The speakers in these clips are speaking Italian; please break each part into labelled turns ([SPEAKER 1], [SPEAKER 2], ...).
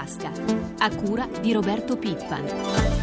[SPEAKER 1] tasca, a cura di Roberto Pippan.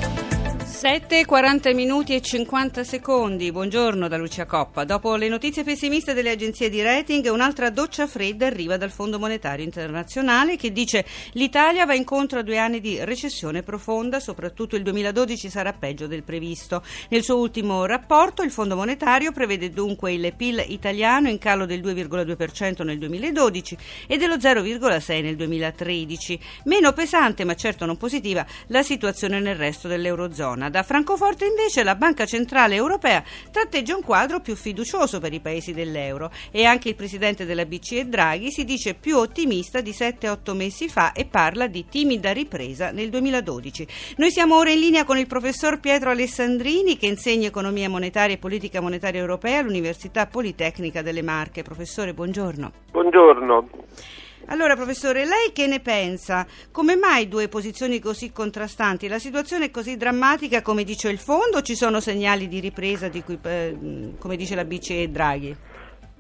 [SPEAKER 2] 7, 40 minuti e 50 secondi. Buongiorno da Lucia Coppa. Dopo le notizie pessimiste delle agenzie di rating, un'altra doccia fredda arriva dal Fondo Monetario Internazionale che dice l'Italia va incontro a due anni di recessione profonda, soprattutto il 2012 sarà peggio del previsto. Nel suo ultimo rapporto il Fondo Monetario prevede dunque il PIL italiano in calo del 2,2% nel 2012 e dello 0,6% nel 2013. Meno pesante, ma certo non positiva, la situazione nel resto dell'Eurozona. Da Francoforte invece la Banca Centrale Europea tratteggia un quadro più fiducioso per i paesi dell'euro e anche il presidente della BCE Draghi si dice più ottimista di 7-8 mesi fa e parla di timida ripresa nel 2012. Noi siamo ora in linea con il professor Pietro Alessandrini che insegna economia monetaria e politica monetaria europea all'Università Politecnica delle Marche. Professore, buongiorno.
[SPEAKER 3] Buongiorno.
[SPEAKER 2] Allora, professore, lei che ne pensa? Come mai due posizioni così contrastanti? La situazione è così drammatica come dice il fondo o ci sono segnali di ripresa di cui, eh, come dice la BCE Draghi?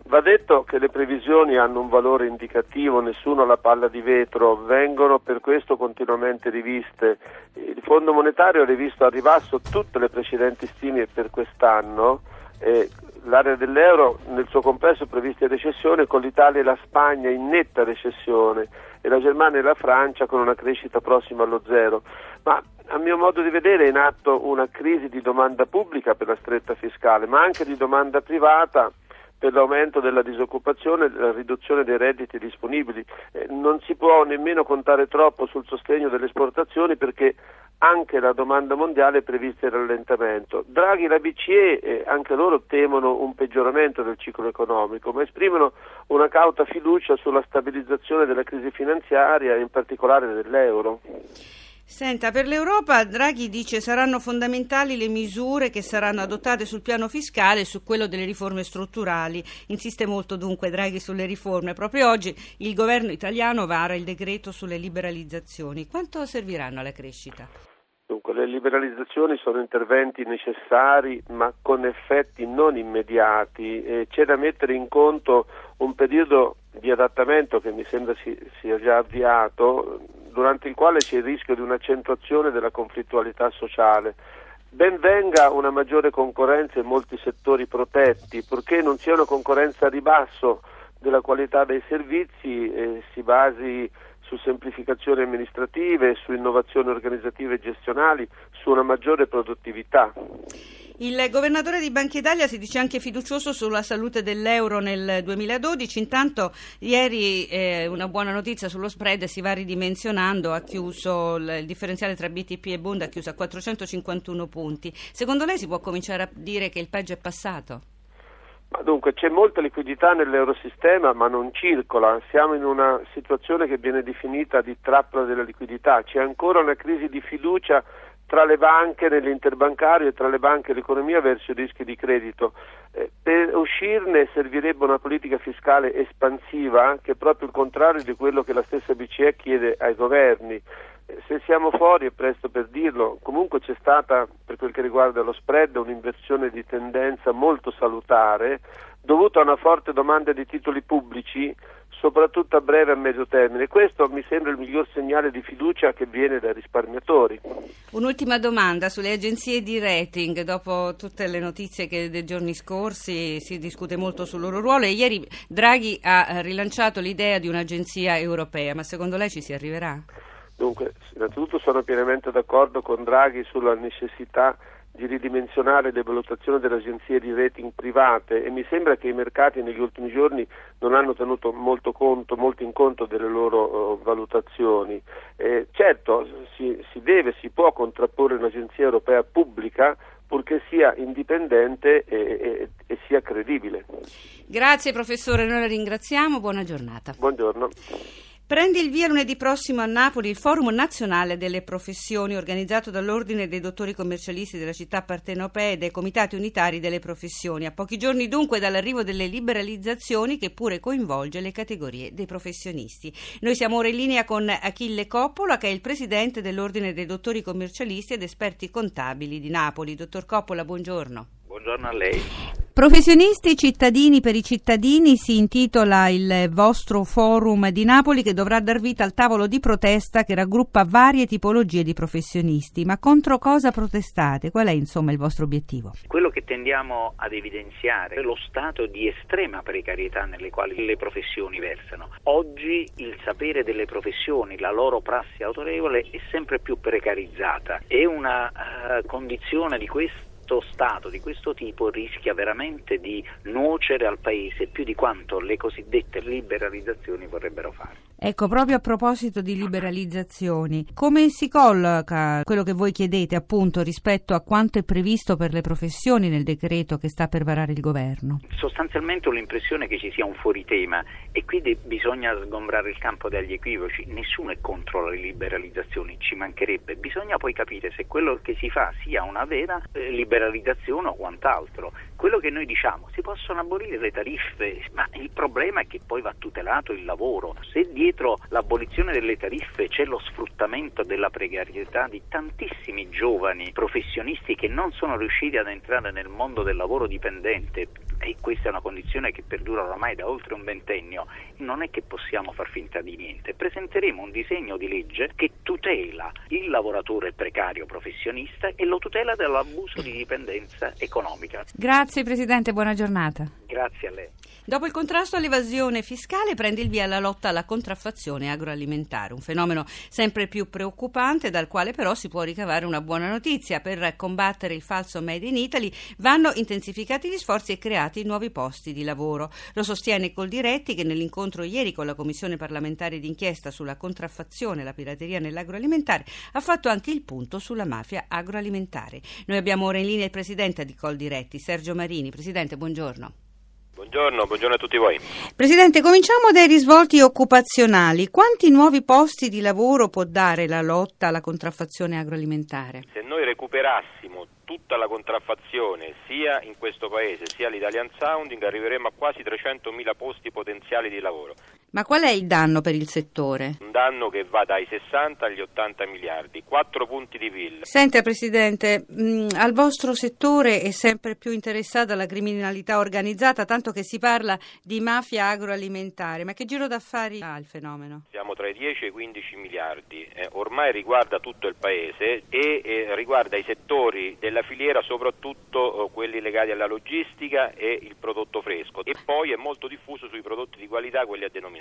[SPEAKER 3] Va detto che le previsioni hanno un valore indicativo, nessuno ha la palla di vetro, vengono per questo continuamente riviste. Il Fondo Monetario ha rivisto a ribasso tutte le precedenti stime per quest'anno. Eh, l'area dell'euro nel suo complesso è prevista in recessione con l'Italia e la Spagna in netta recessione e la Germania e la Francia con una crescita prossima allo zero. Ma a mio modo di vedere è in atto una crisi di domanda pubblica per la stretta fiscale, ma anche di domanda privata per l'aumento della disoccupazione e la riduzione dei redditi disponibili. Eh, non si può nemmeno contare troppo sul sostegno delle esportazioni perché anche la domanda mondiale è prevista in rallentamento. Draghi e la BCE, eh, anche loro temono un peggioramento del ciclo economico, ma esprimono una cauta fiducia sulla stabilizzazione della crisi finanziaria in particolare dell'euro.
[SPEAKER 2] Senta, per l'Europa Draghi dice saranno fondamentali le misure che saranno adottate sul piano fiscale e su quello delle riforme strutturali. Insiste molto dunque Draghi sulle riforme. Proprio oggi il governo italiano vara il decreto sulle liberalizzazioni. Quanto serviranno alla crescita?
[SPEAKER 3] Dunque, le liberalizzazioni sono interventi necessari ma con effetti non immediati. Eh, c'è da mettere in conto un periodo di adattamento che mi sembra si, sia già avviato durante il quale c'è il rischio di un'accentuazione della conflittualità sociale. Ben venga una maggiore concorrenza in molti settori protetti, purché non sia una concorrenza a ribasso della qualità dei servizi e si basi su semplificazioni amministrative, su innovazioni organizzative e gestionali, su una maggiore produttività.
[SPEAKER 2] Il governatore di Banca Italia si dice anche fiducioso sulla salute dell'euro nel 2012. Intanto ieri eh, una buona notizia sullo spread si va ridimensionando, ha chiuso il differenziale tra BTP e Bund ha chiuso a 451 punti. Secondo lei si può cominciare a dire che il peggio è passato?
[SPEAKER 3] Ma dunque c'è molta liquidità nell'eurosistema ma non circola, siamo in una situazione che viene definita di trappola della liquidità, c'è ancora una crisi di fiducia tra le banche nell'interbancario e tra le banche e l'economia verso i rischi di credito. Eh, per uscirne servirebbe una politica fiscale espansiva che è proprio il contrario di quello che la stessa BCE chiede ai governi. Eh, se siamo fuori, è presto per dirlo, comunque c'è stata per quel che riguarda lo spread un'inversione di tendenza molto salutare dovuta a una forte domanda di titoli pubblici soprattutto a breve e a medio termine. Questo mi sembra il miglior segnale di fiducia che viene dai risparmiatori.
[SPEAKER 2] Un'ultima domanda sulle agenzie di rating, dopo tutte le notizie che dei giorni scorsi si discute molto sul loro ruolo e ieri Draghi ha rilanciato l'idea di un'agenzia europea, ma secondo lei ci si arriverà?
[SPEAKER 3] Dunque, innanzitutto sono pienamente d'accordo con Draghi sulla necessità di ridimensionare le valutazioni delle agenzie di rating private e mi sembra che i mercati negli ultimi giorni non hanno tenuto molto, conto, molto in conto delle loro uh, valutazioni. Eh, certo, si, si deve, si può contrapporre un'agenzia europea pubblica purché sia indipendente e, e, e, sia credibile.
[SPEAKER 2] Grazie professore, noi la ringraziamo, buona giornata.
[SPEAKER 3] Buongiorno.
[SPEAKER 2] Prende il via lunedì prossimo a Napoli il Forum Nazionale delle Professioni organizzato dall'Ordine dei Dottori Commercialisti della città partenopee e dai Comitati Unitari delle Professioni. A pochi giorni dunque dall'arrivo delle liberalizzazioni che pure coinvolge le categorie dei professionisti. Noi siamo ora in linea con Achille Coppola che è il presidente dell'Ordine dei Dottori Commercialisti ed Esperti Contabili di Napoli. Dottor Coppola, buongiorno.
[SPEAKER 4] Buongiorno a lei.
[SPEAKER 2] Professionisti cittadini per i cittadini si intitola il vostro forum di Napoli che dovrà dar vita al tavolo di protesta che raggruppa varie tipologie di professionisti. Ma contro cosa protestate? Qual è insomma il vostro obiettivo?
[SPEAKER 4] Quello che tendiamo ad evidenziare è lo stato di estrema precarietà nelle quali le professioni versano. Oggi il sapere delle professioni, la loro prassi autorevole è sempre più precarizzata. È una uh, condizione di questo questo Stato di questo tipo rischia veramente di nuocere al Paese più di quanto le cosiddette liberalizzazioni vorrebbero fare.
[SPEAKER 2] Ecco, proprio a proposito di liberalizzazioni, come si colloca quello che voi chiedete appunto rispetto a quanto è previsto per le professioni nel decreto che sta per varare il governo?
[SPEAKER 4] Sostanzialmente ho l'impressione che ci sia un fuoritema e quindi bisogna sgombrare il campo dagli equivoci. Nessuno è contro le liberalizzazioni, ci mancherebbe. Bisogna poi capire se quello che si fa sia una vera eh, liberalizzazione o quant'altro. Quello che noi diciamo, si possono abolire le tariffe, ma il problema è che poi va tutelato il lavoro. Se dietro l'abolizione delle tariffe c'è lo sfruttamento della precarietà di tantissimi giovani professionisti che non sono riusciti ad entrare nel mondo del lavoro dipendente, e questa è una condizione che perdura oramai da oltre un ventennio, non è che possiamo far finta di niente. Presenteremo un disegno di legge che tutela il lavoratore precario professionista e lo tutela dall'abuso di dipendenza economica.
[SPEAKER 2] Grazie. Grazie Presidente, buona giornata.
[SPEAKER 4] Grazie a lei.
[SPEAKER 2] Dopo il contrasto all'evasione fiscale prende il via la lotta alla contraffazione agroalimentare, un fenomeno sempre più preoccupante dal quale però si può ricavare una buona notizia. Per combattere il falso Made in Italy vanno intensificati gli sforzi e creati nuovi posti di lavoro. Lo sostiene Coldiretti che nell'incontro ieri con la Commissione parlamentare d'inchiesta sulla contraffazione e la pirateria nell'agroalimentare ha fatto anche il punto sulla mafia agroalimentare. Noi abbiamo ora in linea il presidente di Coldiretti, Sergio Marini. Presidente, buongiorno.
[SPEAKER 5] Buongiorno, buongiorno, a tutti voi.
[SPEAKER 2] Presidente, cominciamo dai risvolti occupazionali. Quanti nuovi posti di lavoro può dare la lotta alla contraffazione agroalimentare?
[SPEAKER 5] Se noi recuperassimo tutta la contraffazione sia in questo paese sia l'Italian Sounding arriveremo a quasi 300.000 posti potenziali di lavoro.
[SPEAKER 2] Ma qual è il danno per il settore?
[SPEAKER 5] Un danno che va dai 60 agli 80 miliardi, 4 punti di PIL.
[SPEAKER 2] Senta Presidente, mh, mm, al vostro settore è sempre più interessata la criminalità organizzata, tanto che si parla di mafia agroalimentare, ma che giro d'affari ha il fenomeno?
[SPEAKER 5] Siamo tra i 10 e i 15 miliardi, eh, ormai riguarda tutto il paese e eh, riguarda i settori della della filiera, soprattutto eh, quelli legati alla logistica e il prodotto fresco e poi è molto diffuso sui prodotti di qualità, quelli a denominazione.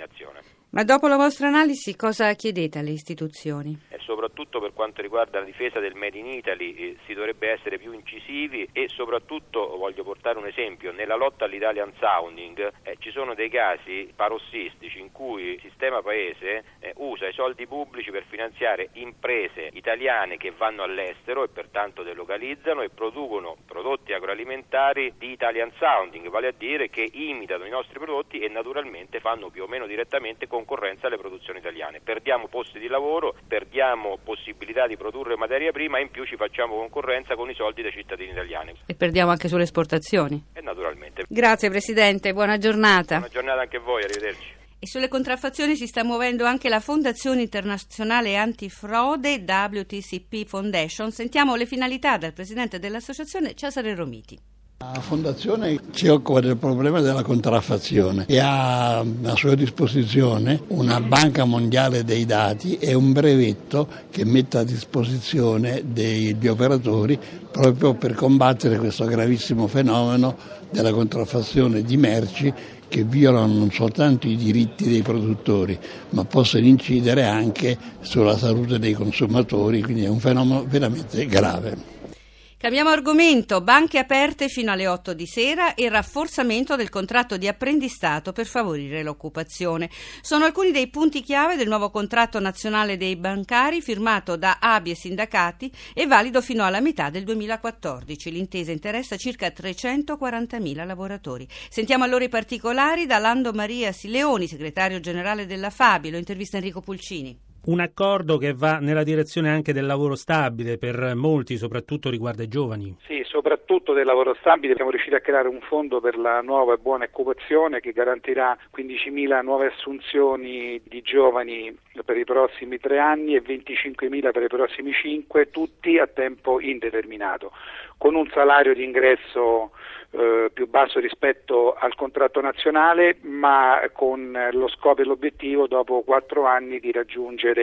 [SPEAKER 2] Ma dopo la vostra analisi cosa chiedete alle istituzioni?
[SPEAKER 5] E soprattutto per quanto riguarda la difesa del Made in Italy eh, si dovrebbe essere più incisivi e soprattutto voglio portare un esempio, nella lotta all'Italian Sounding eh, ci sono dei casi parossistici in cui il sistema paese eh, usa i soldi pubblici per finanziare imprese italiane che vanno all'estero e pertanto delocalizzano e producono prodotti agroalimentari di Italian sounding, vale a dire che imitano i nostri prodotti e naturalmente fanno più o meno direttamente concorrenza alle produzioni italiane. Perdiamo posti di lavoro, perdiamo possibilità di produrre materia prima e in più ci facciamo concorrenza con i soldi dei cittadini italiani.
[SPEAKER 2] E perdiamo anche sulle esportazioni.
[SPEAKER 5] E naturalmente.
[SPEAKER 2] Grazie Presidente, buona giornata.
[SPEAKER 5] Buona giornata anche a voi, arrivederci.
[SPEAKER 2] E sulle contraffazioni si sta muovendo anche la Fondazione Internazionale Antifrode WTCP Foundation. Sentiamo le finalità dal presidente dell'associazione Cesare Romiti.
[SPEAKER 6] La Fondazione si occupa del problema della contraffazione e ha a sua disposizione una banca mondiale dei dati e un brevetto che mette a disposizione degli operatori proprio per combattere questo gravissimo fenomeno della contraffazione di merci che violano non soltanto i diritti dei produttori, ma possono incidere anche sulla salute dei consumatori, quindi è un fenomeno veramente grave.
[SPEAKER 2] Cambiamo argomento, banche aperte fino alle 8 di sera e rafforzamento del contratto di apprendistato per favorire l'occupazione. Sono alcuni dei punti chiave del nuovo contratto nazionale dei bancari firmato da ABI e sindacati e valido fino alla metà del 2014. L'intesa interessa circa 340.000 lavoratori. Sentiamo allora i particolari da Lando Maria Sileoni, segretario generale della Fabi. Lo intervista Enrico Pulcini
[SPEAKER 7] un accordo che va nella direzione anche del lavoro stabile per molti, soprattutto riguardo ai giovani.
[SPEAKER 8] Sì, soprattutto del lavoro stabile. Siamo riusciti a creare un fondo per la nuova e buona occupazione che garantirà 15.000 nuove assunzioni di giovani per i prossimi tre anni e 25.000 per i prossimi cinque, tutti a tempo indeterminato. con un salario di ingresso eh, più basso rispetto al contratto nazionale, ma con lo scopo e l'obiettivo dopo quattro anni di raggiungere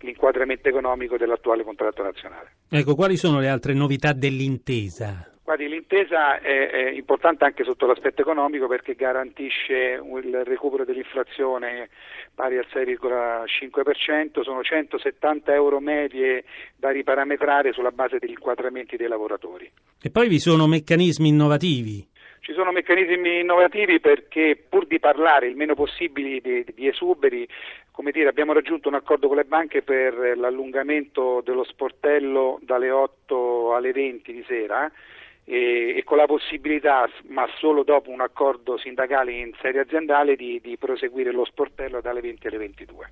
[SPEAKER 8] l'inquadramento economico dell'attuale contratto nazionale.
[SPEAKER 7] Ecco, quali sono le altre novità dell'intesa?
[SPEAKER 8] Guardi, l'intesa è, è, importante anche sotto l'aspetto economico perché garantisce il recupero dell'inflazione pari al 6,5%, sono 170 euro medie da riparametrare sulla base degli inquadramenti dei lavoratori.
[SPEAKER 7] E poi vi sono meccanismi innovativi.
[SPEAKER 8] Ci sono meccanismi innovativi perché pur di parlare il meno possibile di, di esuberi, come dire, abbiamo raggiunto un accordo con le banche per l'allungamento dello sportello dalle 8 alle 20 di sera e, e, con la possibilità, ma solo dopo un accordo sindacale in sede aziendale, di, di proseguire lo sportello dalle 20 alle 22.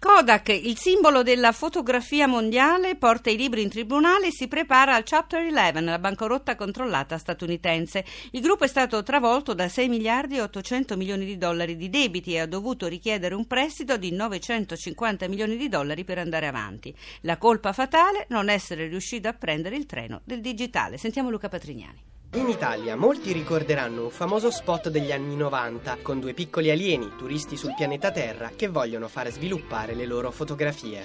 [SPEAKER 2] Kodak, il simbolo della fotografia mondiale, porta i libri in tribunale e si prepara al Chapter 11, la bancarotta controllata statunitense. Il gruppo è stato travolto da 6 miliardi e 800 milioni di dollari di debiti e ha dovuto richiedere un prestito di 950 milioni di dollari per andare avanti. La colpa fatale non essere riuscito a prendere il treno del digitale. Sentiamo Luca Patrignani.
[SPEAKER 9] In Italia molti ricorderanno un famoso spot degli anni 90 con due piccoli alieni, turisti sul pianeta Terra, che vogliono far sviluppare le loro fotografie.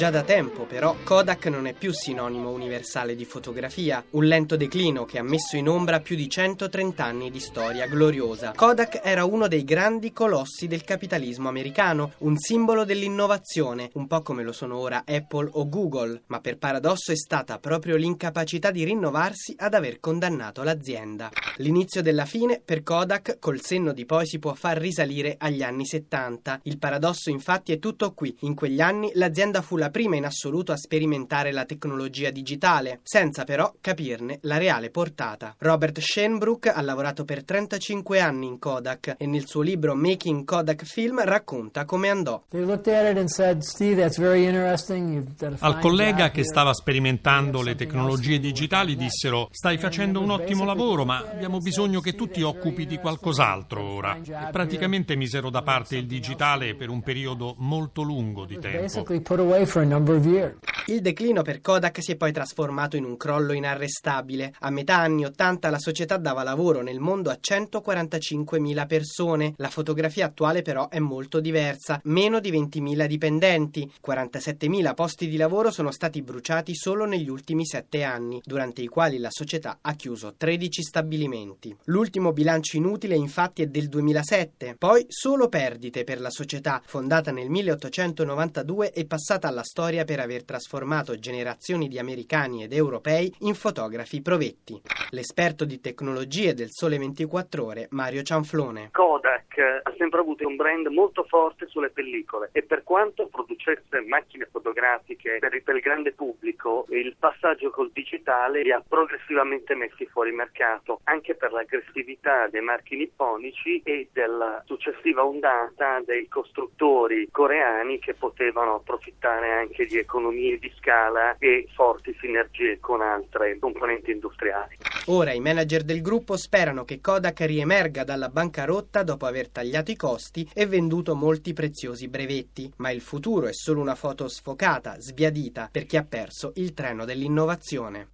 [SPEAKER 9] Già da tempo, però, Kodak non è più sinonimo universale di fotografia, un lento declino che ha messo in ombra più di 130 anni di storia gloriosa. Kodak era uno dei grandi colossi del capitalismo americano, un simbolo dell'innovazione, un po' come lo sono ora Apple o Google, ma per paradosso è stata proprio l'incapacità di rinnovarsi ad aver condannato l'azienda. L'inizio della fine per Kodak col senno di poi si può far risalire agli anni 70. Il paradosso infatti è tutto qui. In quegli anni l'azienda fu la prima in assoluto a sperimentare la tecnologia digitale, senza però capirne la reale portata. Robert Shenbrook ha lavorato per 35 anni in Kodak e nel suo libro Making Kodak Film racconta come andò.
[SPEAKER 10] Al collega che stava sperimentando le tecnologie digitali dissero Stai facendo un ottimo lavoro, ma abbiamo bisogno che tu ti occupi di qualcos'altro ora. E praticamente misero da parte il digitale per un periodo molto lungo di tempo. for a number of years.
[SPEAKER 9] Il declino per Kodak si è poi trasformato in un crollo inarrestabile. A metà anni 80 la società dava lavoro nel mondo a 145.000 persone. La fotografia attuale però è molto diversa, meno di 20.000 dipendenti. 47.000 posti di lavoro sono stati bruciati solo negli ultimi sette anni, durante i quali la società ha chiuso 13 stabilimenti. L'ultimo bilancio inutile infatti è del 2007, poi solo perdite per la società fondata nel 1892 e passata alla storia per aver trasformato generazioni di americani ed europei in fotografi provetti. L'esperto di tecnologie del Sole 24 Ore, Mario Cianflone.
[SPEAKER 11] Kodak ha sempre avuto un brand molto forte sulle pellicole e per quanto producesse macchine fotografiche per il, grande pubblico, il passaggio col digitale li ha progressivamente messi fuori mercato, anche per l'aggressività dei marchi nipponici e della successiva ondata dei costruttori coreani che potevano approfittare anche di economie di scala e forti sinergie con altre componenti industriali.
[SPEAKER 9] Ora i manager del gruppo sperano che Kodak riemerga dalla bancarotta dopo aver tagliato i costi e venduto molti preziosi brevetti, ma il futuro è solo una foto sfocata, sbiadita, per chi ha perso il treno dell'innovazione.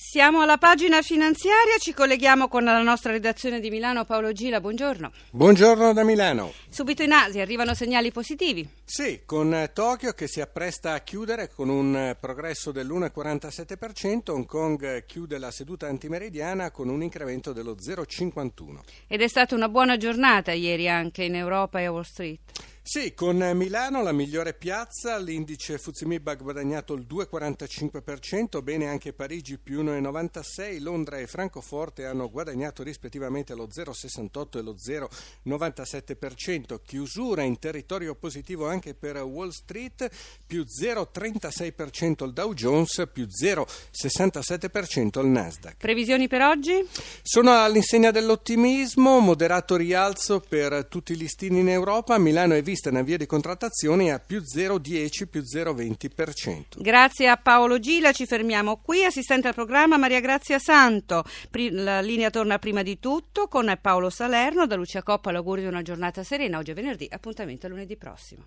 [SPEAKER 2] Siamo alla pagina finanziaria, ci colleghiamo con la nostra redazione di Milano, Paolo Gila, buongiorno.
[SPEAKER 12] Buongiorno da Milano.
[SPEAKER 2] Subito in Asia arrivano segnali positivi.
[SPEAKER 12] Sì, con Tokyo che si appresta a chiudere con un progresso dell'1,47%, Hong Kong chiude la seduta antimeridiana con un incremento dello 0,51%.
[SPEAKER 2] Ed è stata una buona giornata ieri anche in Europa e a Wall Street.
[SPEAKER 12] Sì, con Milano la migliore piazza, l'indice Fuzimib ha guadagnato il 2,45%, bene anche Parigi più 1,96%, Londra e Francoforte hanno guadagnato rispettivamente lo 0,68% e lo 0,97%, chiusura in territorio positivo anche per Wall Street, più 0,36% il Dow Jones, più 0,67% il Nasdaq.
[SPEAKER 2] Previsioni per oggi?
[SPEAKER 12] Sono all'insegna dell'ottimismo, moderato rialzo per tutti i listini in Europa, Milano è vista vista una via di contrattazione a più 0,10, più 0,20%.
[SPEAKER 2] Grazie a Paolo Gila, ci fermiamo qui. Assistente al programma Maria Grazia Santo. La linea torna prima di tutto con Paolo Salerno. Da Lucia Coppa l'augurio di una giornata serena. Oggi è venerdì, appuntamento a lunedì prossimo.